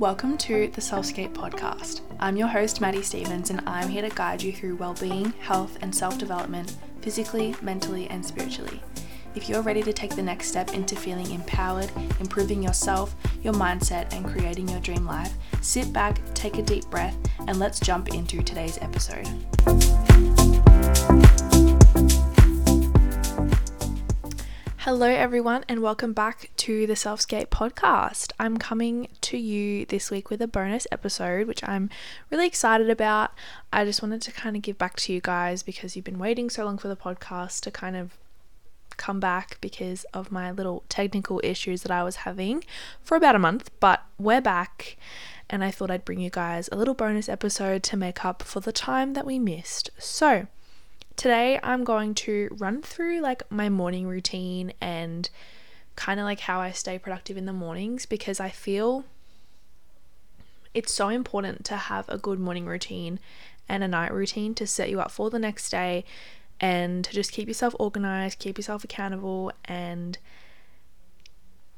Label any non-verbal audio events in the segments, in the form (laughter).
Welcome to the Selfscape podcast. I'm your host, Maddy Stephens, and I'm here to guide you through well-being, health, and self-development, physically, mentally, and spiritually. If you're ready to take the next step into feeling empowered, improving yourself, your mindset, and creating your dream life, sit back, take a deep breath, and let's jump into today's episode. Hello, everyone, and welcome back to the Selfscape podcast. I'm coming to you this week with a bonus episode, which I'm really excited about. I just wanted to kind of give back to you guys because you've been waiting so long for the podcast to kind of come back because of my little technical issues that I was having for about a month, but we're back. And I thought I'd bring you guys a little bonus episode to make up for the time that we missed. So, Today, I'm going to run through like my morning routine and kind of like how I stay productive in the mornings because I feel it's so important to have a good morning routine and a night routine to set you up for the next day and to just keep yourself organized, keep yourself accountable, and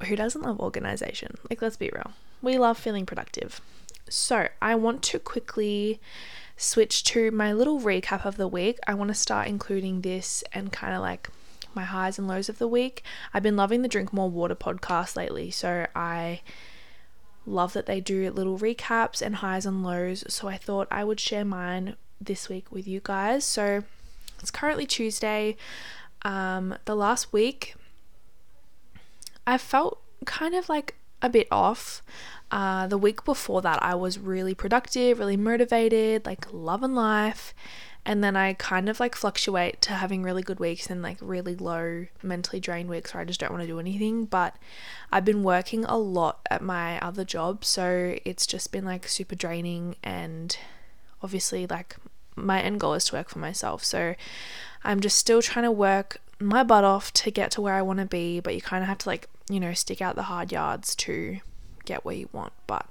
who doesn't love organization? Like, let's be real. We love feeling productive. So, I want to quickly switch to my little recap of the week, I want to start including this and kind of like my highs and lows of the week. I've been loving the Drink More Water podcast lately, so I love that they do little recaps and highs and lows. So I thought I would share mine this week with you guys. So it's currently Tuesday. Um, the last week, I felt kind of like a bit off. Uh, the week before that, I was really productive, really motivated, like loving life. And then I kind of like fluctuate to having really good weeks and like really low mentally drained weeks where I just don't want to do anything. But I've been working a lot at my other job, so it's just been like super draining. And obviously, like my end goal is to work for myself. So I'm just still trying to work my butt off to get to where I want to be. But you kind of have to like, you know, stick out the hard yards to get where you want, but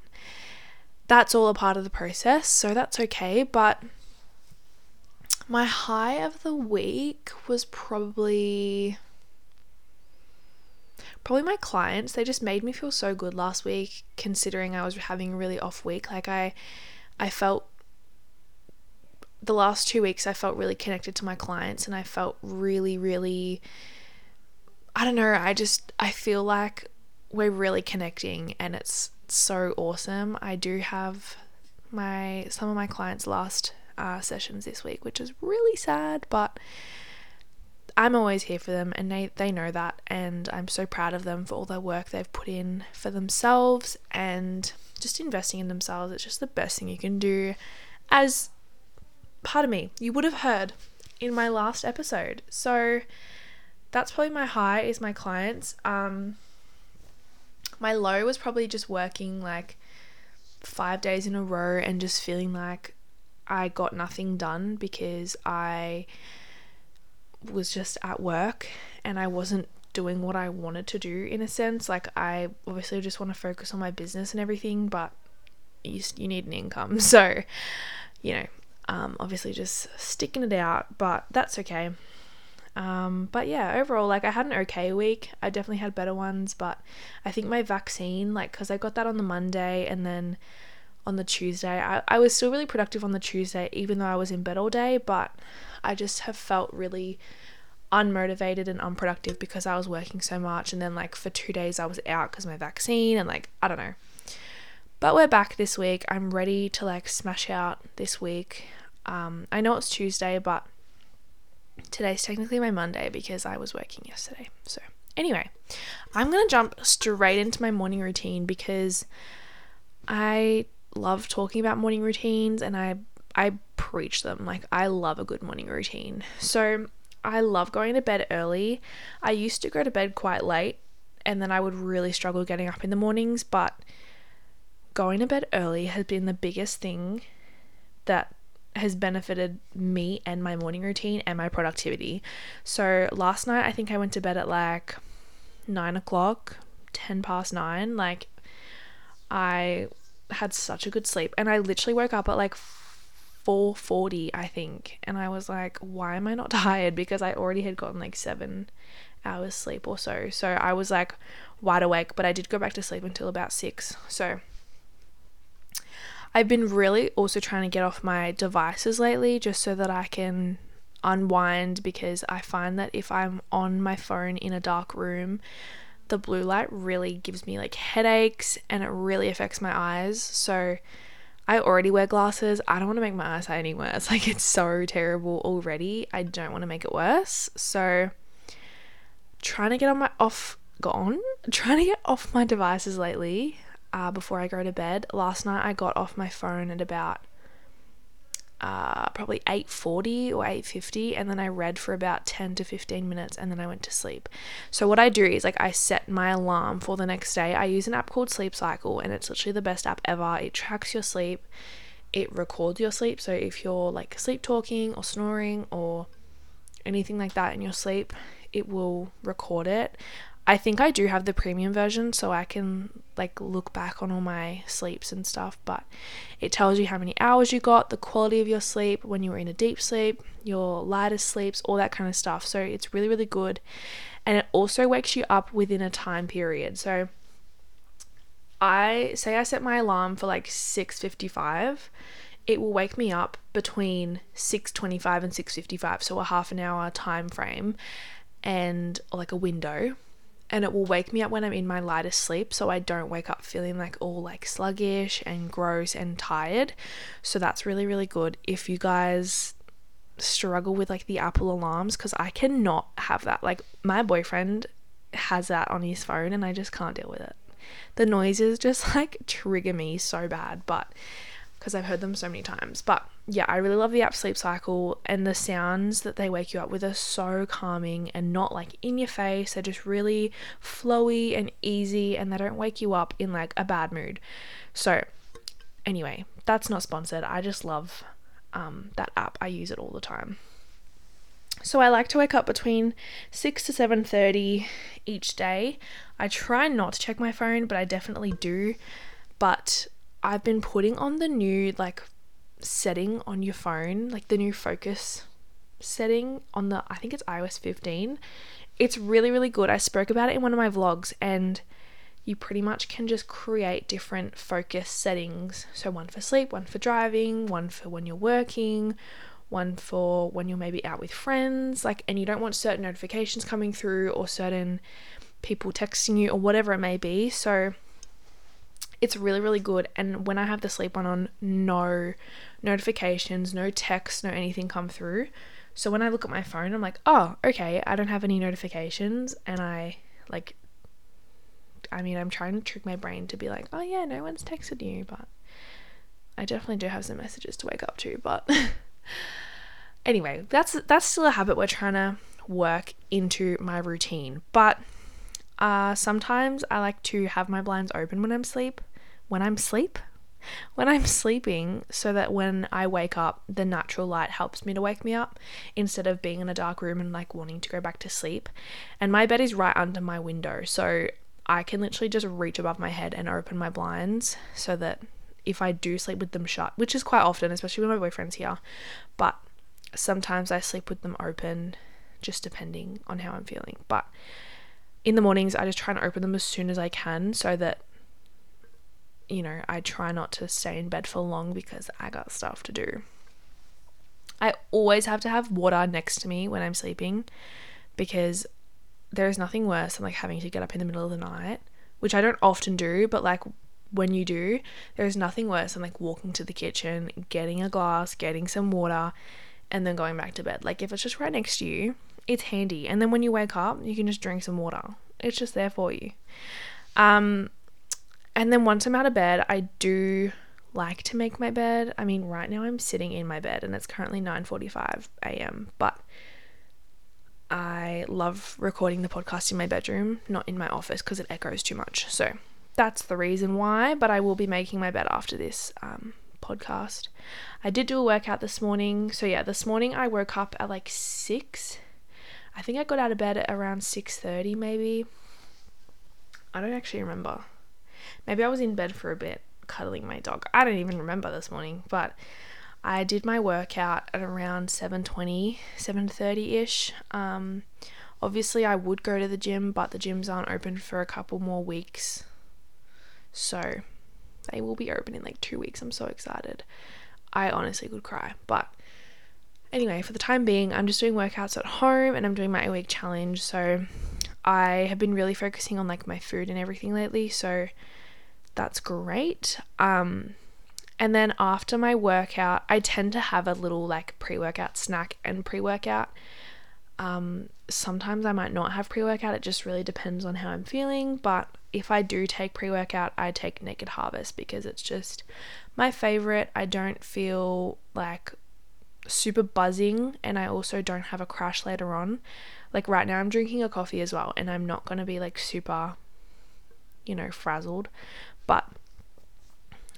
that's all a part of the process, so that's okay. But my high of the week was probably probably my clients they just made me feel so good last week considering I was having a really off week like I I felt the last 2 weeks I felt really connected to my clients and I felt really really I don't know I just I feel like we're really connecting and it's so awesome. I do have my some of my clients' last uh, sessions this week, which is really sad, but I'm always here for them and they, they know that and I'm so proud of them for all their work they've put in for themselves and just investing in themselves. It's just the best thing you can do as part of me. You would have heard in my last episode. So that's probably my high is my clients. Um my low was probably just working like five days in a row and just feeling like I got nothing done because I was just at work and I wasn't doing what I wanted to do in a sense. Like, I obviously just want to focus on my business and everything, but you, you need an income. (laughs) So, you know, um, obviously just sticking it out, but that's okay. Um, but yeah, overall, like I had an okay week. I definitely had better ones, but I think my vaccine, like, because I got that on the Monday and then on the Tuesday, I, I was still really productive on the Tuesday, even though I was in bed all day, but I just have felt really unmotivated and unproductive because I was working so much. And then, like, for two days, I was out because my vaccine, and like, I don't know. But we're back this week. I'm ready to like smash out this week. Um, I know it's Tuesday, but today's technically my Monday because I was working yesterday. So, anyway, I'm going to jump straight into my morning routine because I love talking about morning routines and I I preach them. Like I love a good morning routine. So, I love going to bed early. I used to go to bed quite late and then I would really struggle getting up in the mornings, but going to bed early has been the biggest thing that has benefited me and my morning routine and my productivity. So last night, I think I went to bed at like nine o'clock, 10 past nine. Like, I had such a good sleep, and I literally woke up at like 4:40, I think, and I was like, why am I not (laughs) tired? Because I already had gotten like seven hours sleep or so. So I was like wide awake, but I did go back to sleep until about six. So I've been really also trying to get off my devices lately just so that I can unwind because I find that if I'm on my phone in a dark room, the blue light really gives me like headaches and it really affects my eyes. So I already wear glasses. I don't want to make my eyesight any worse. Like it's so terrible already. I don't want to make it worse. So trying to get on my off gone, (laughs) trying to get off my devices lately uh, before I go to bed. Last night I got off my phone at about uh, probably 8.40 or 8.50 and then i read for about 10 to 15 minutes and then i went to sleep. So what i do is like i set my alarm for the next day. I use an app called sleep cycle and it's literally the best app ever. It tracks your sleep. It records your sleep. So if you're like sleep talking or snoring or anything like that in your sleep it will record it I think I do have the premium version so I can like look back on all my sleeps and stuff, but it tells you how many hours you got, the quality of your sleep, when you were in a deep sleep, your lightest sleeps, all that kind of stuff. So it's really really good. And it also wakes you up within a time period. So I say I set my alarm for like 6:55, it will wake me up between 6:25 and 6:55, so a half an hour time frame and like a window and it will wake me up when I'm in my lightest sleep so I don't wake up feeling like all like sluggish and gross and tired. So that's really really good if you guys struggle with like the Apple alarms cuz I cannot have that. Like my boyfriend has that on his phone and I just can't deal with it. The noises just (laughs) like trigger me so bad, but because I've heard them so many times. But yeah, I really love the app Sleep Cycle and the sounds that they wake you up with are so calming and not like in your face. They're just really flowy and easy and they don't wake you up in like a bad mood. So, anyway, that's not sponsored. I just love um, that app. I use it all the time. So I like to wake up between 6 to 7:30 each day. I try not to check my phone, but I definitely do. But I've been putting on the new like setting on your phone, like the new focus setting on the I think it's iOS 15. It's really really good. I spoke about it in one of my vlogs and you pretty much can just create different focus settings. So one for sleep, one for driving, one for when you're working, one for when you're maybe out with friends, like and you don't want certain notifications coming through or certain people texting you or whatever it may be. So it's really, really good. And when I have the sleep one on, no notifications, no texts, no anything come through. So when I look at my phone, I'm like, oh, okay, I don't have any notifications. And I like, I mean, I'm trying to trick my brain to be like, oh, yeah, no one's texted you. But I definitely do have some messages to wake up to. But (laughs) anyway, that's that's still a habit we're trying to work into my routine. But uh, sometimes I like to have my blinds open when I'm asleep when I'm sleep when I'm sleeping so that when I wake up the natural light helps me to wake me up instead of being in a dark room and like wanting to go back to sleep. And my bed is right under my window, so I can literally just reach above my head and open my blinds so that if I do sleep with them shut, which is quite often, especially when my boyfriend's here, but sometimes I sleep with them open just depending on how I'm feeling. But in the mornings, I just try and open them as soon as I can so that you know, I try not to stay in bed for long because I got stuff to do. I always have to have water next to me when I'm sleeping because there is nothing worse than like having to get up in the middle of the night, which I don't often do, but like when you do, there is nothing worse than like walking to the kitchen, getting a glass, getting some water, and then going back to bed. Like if it's just right next to you, it's handy. And then when you wake up, you can just drink some water. It's just there for you. Um and then once I'm out of bed, I do like to make my bed. I mean, right now I'm sitting in my bed and it's currently 9:45 a.m., but I love recording the podcast in my bedroom, not in my office because it echoes too much. So, that's the reason why, but I will be making my bed after this um, podcast. I did do a workout this morning. So, yeah, this morning I woke up at like 6. I think I got out of bed at around 6:30 maybe. I don't actually remember. Maybe I was in bed for a bit cuddling my dog. I don't even remember this morning, but I did my workout at around 7:20, 7:30ish. Um obviously I would go to the gym, but the gyms aren't open for a couple more weeks. So, They will be open in like two weeks. I'm so excited. I honestly could cry. But anyway, for the time being, I'm just doing workouts at home and I'm doing my eight week challenge. So I have been really focusing on like my food and everything lately. So that's great. Um, and then after my workout, I tend to have a little like pre workout snack and pre workout. Um, sometimes I might not have pre workout, it just really depends on how I'm feeling. But if I do take pre workout, I take Naked Harvest because it's just my favorite. I don't feel like super buzzing and I also don't have a crash later on. Like right now, I'm drinking a coffee as well, and I'm not going to be like super, you know, frazzled. But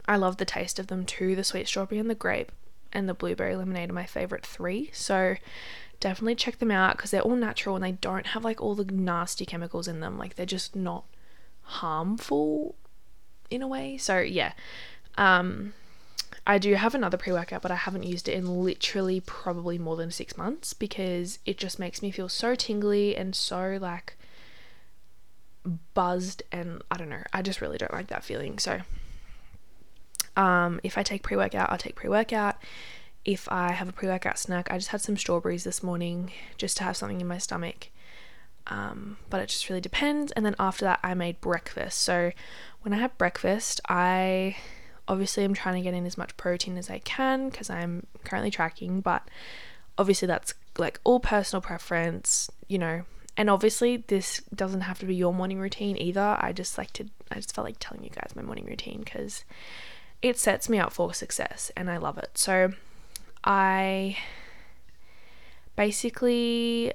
I love the taste of them too. The sweet strawberry and the grape and the blueberry lemonade are my favorite three. So definitely check them out because they're all natural and they don't have like all the nasty chemicals in them. Like they're just not harmful in a way. So yeah. Um I do have another pre workout, but I haven't used it in literally probably more than six months because it just makes me feel so tingly and so like buzzed. And I don't know, I just really don't like that feeling. So, um, if I take pre workout, I'll take pre workout. If I have a pre workout snack, I just had some strawberries this morning just to have something in my stomach. Um, but it just really depends. And then after that, I made breakfast. So when I have breakfast, I obviously I'm trying to get in as much protein as I can because I'm currently tracking, but obviously that's like all personal preference, you know. And obviously this doesn't have to be your morning routine either. I just like to I just felt like telling you guys my morning routine because it sets me up for success and I love it. So I basically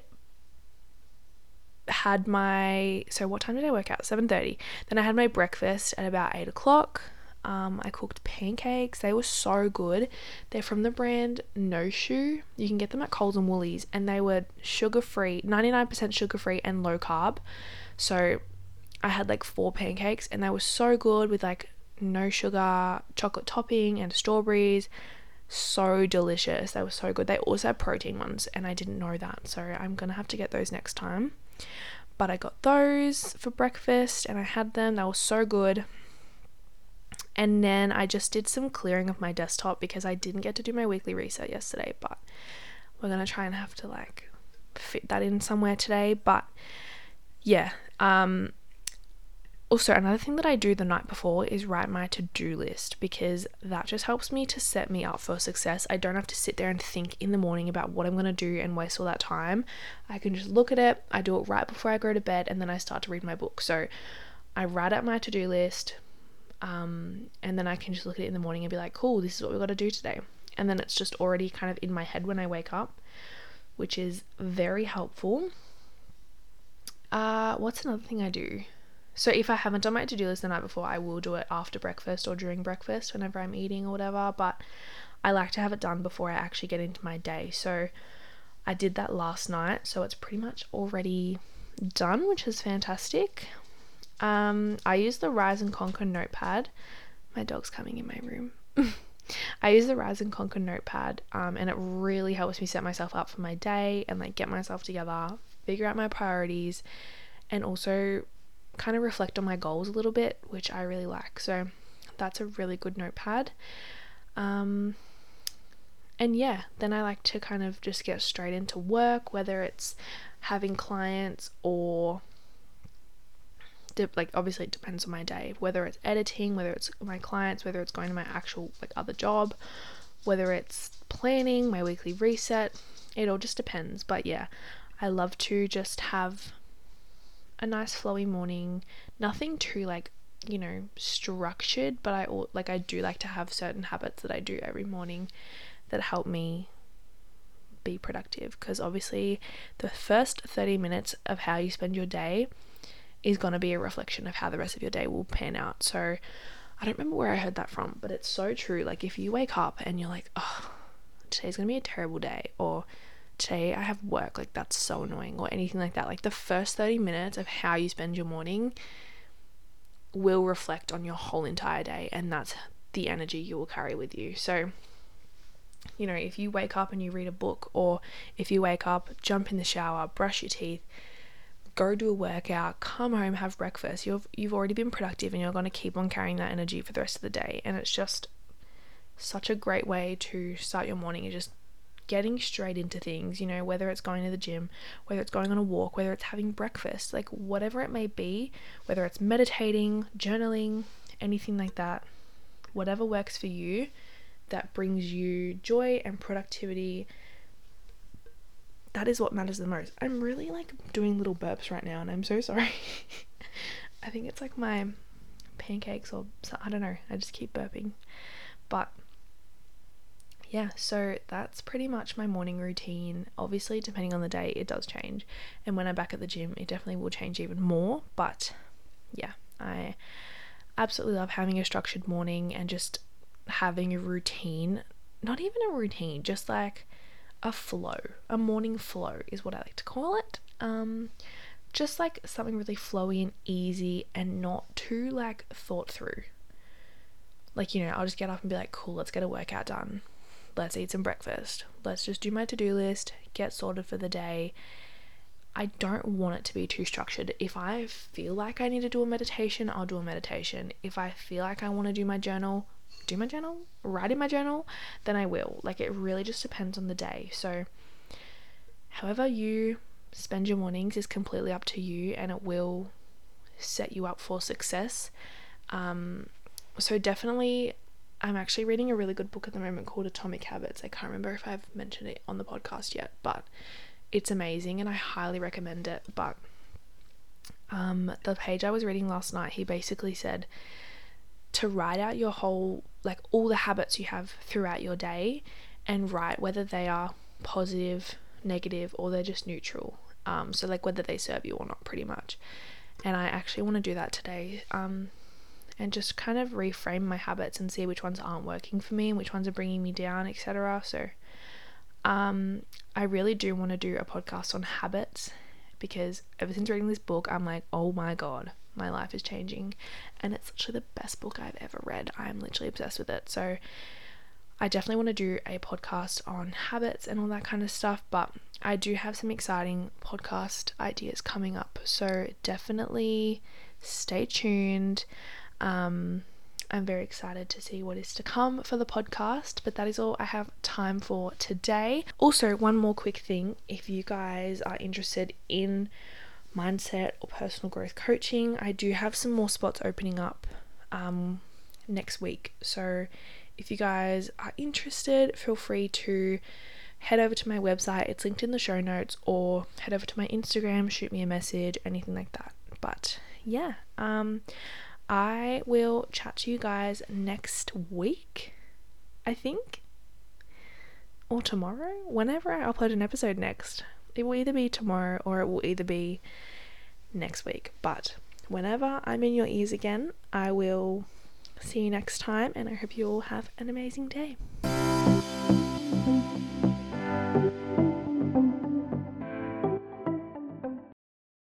had my so what time did I work out? 7:30. Then I had my breakfast at about 8 o'clock. Um, I cooked pancakes. They were so good. They're from the brand Noshu. You can get them at Coles and Woolies, and they were sugar free, 99% sugar free, and low carb. So I had like four pancakes, and they were so good with like no sugar, chocolate topping, and strawberries. So delicious. They were so good. They also had protein ones, and I didn't know that. So I'm gonna have to get those next time. But I got those for breakfast, and I had them. They were so good. And then I just did some clearing of my desktop because I didn't get to do my weekly reset yesterday, but we're going to try and have to like fit that in somewhere today. But yeah, um, also, another thing that I do the night before is write my to do list because that just helps me to set me up for success. I don't have to sit there and think in the morning about what I'm going to do and waste all that time. I can just look at it, I do it right before I go to bed, and then I start to read my book. So I write out my to do list, um, and then I can just look at it in the morning and be like, cool, this is what we've got to do today. And then it's just already kind of in my head when I wake up, which is very helpful. Uh, what's another thing I do? So if I haven't done my to do list the night before, I will do it after breakfast or during breakfast whenever I'm eating or whatever. But I like to have it done before I actually get into my day. So I did that last night, so it's pretty much already done, which is fantastic. Um, I use the Rise and Conquer notepad. My dog's coming in my room. (laughs) I use the Rise and Conquer notepad, um, and it really helps me set myself up for my day and like get myself together, figure out my priorities, and also kind of reflect on my goals a little bit, which I really like. So that's a really good notepad. Um, and yeah, then I like to kind of just get straight into work, whether it's having clients or like obviously it depends on my day. Whether it's editing whether it's my clients whether it's going to my actual like other job whether it's planning my weekly reset it all just depends. But yeah i love to just have a nice flowy morning. Nothing too like you know structured but i like i do like to have certain habits that i do every morning that help me be productive. Because obviously the first 30 minutes of how you spend your day is going to be a reflection of how the rest of your day will pan out. So I don't remember where I heard that from, but it's so true. Like if you wake up and you're like, oh, today's going to be a terrible day, or today I have work, like that's so annoying, or anything like that, like the first 30 minutes of how you spend your morning will reflect on your whole entire day, and that's the energy you will carry with you. So, you know, if you wake up and you read a book, or if you wake up, jump in the shower, brush your teeth, go do a workout, come home, have breakfast. You've you've already been productive and you're going to keep on carrying that energy for the rest of the day. And it's just such a great way to start your morning and just getting straight into things, you know, whether it's going to the gym, whether it's going on a walk, whether it's having breakfast, like whatever it may be, whether it's meditating, journaling, anything like that, whatever works for you that brings you joy and productivity that is what matters the most. I'm really like doing little burps right now and I'm so sorry. (laughs) I think it's like my pancakes or I don't know. I just keep burping. But yeah, so that's pretty much my morning routine. Obviously, depending on the day, it does change. And when I'm back at the gym, it definitely will change even more. But yeah, I absolutely love having a structured morning and just having a routine. Not even a routine, just like a flow, a morning flow is what I like to call it. Um, just like something really flowy and easy and not too like thought through. Like, you know, I'll just get up and be like, cool, let's get a workout done. Let's eat some breakfast. Let's just do my to do list, get sorted for the day. I don't want it to be too structured. If I feel like I need to do a meditation, I'll do a meditation. If I feel like I want to do my journal, do my journal, write in my journal, then I will. Like it really just depends on the day. So, however you spend your mornings is completely up to you and it will set you up for success. Um, so, definitely, I'm actually reading a really good book at the moment called Atomic Habits. I can't remember if I've mentioned it on the podcast yet, but it's amazing and I highly recommend it. But um, the page I was reading last night, he basically said to write out your whole like all the habits you have throughout your day and write whether they are positive, negative, or they're just neutral. Um, so like whether they serve you or not, pretty much. And I actually want to do that today. Um, and just kind of reframe my habits and see which ones aren't working for me and which ones are bringing me down, etc. So, um, I really do want to do a podcast on habits because ever since reading this book, I'm like, oh my god, my life is changing and it's literally the best book I've ever read. I'm literally obsessed with it. So I definitely want to do a podcast on habits and all that kind of stuff, but I do have some exciting podcast ideas coming up. So definitely stay tuned. Um, I'm very excited to see what is to come for the podcast, but that is all I have time for today. Also, one more quick thing if you guys are interested in mindset or personal growth coaching. I do have some more spots opening up um, next week. So if you guys are interested, feel free to head over to my website. It's linked in the show notes, or head over to my Instagram, shoot me a message, anything like that. But yeah, um, I will chat to you guys next week, I think, or tomorrow, whenever I upload an episode next. It will either be tomorrow or it will either be next week. But whenever I'm in your ears again, I will see you next time and I hope you all have an amazing day.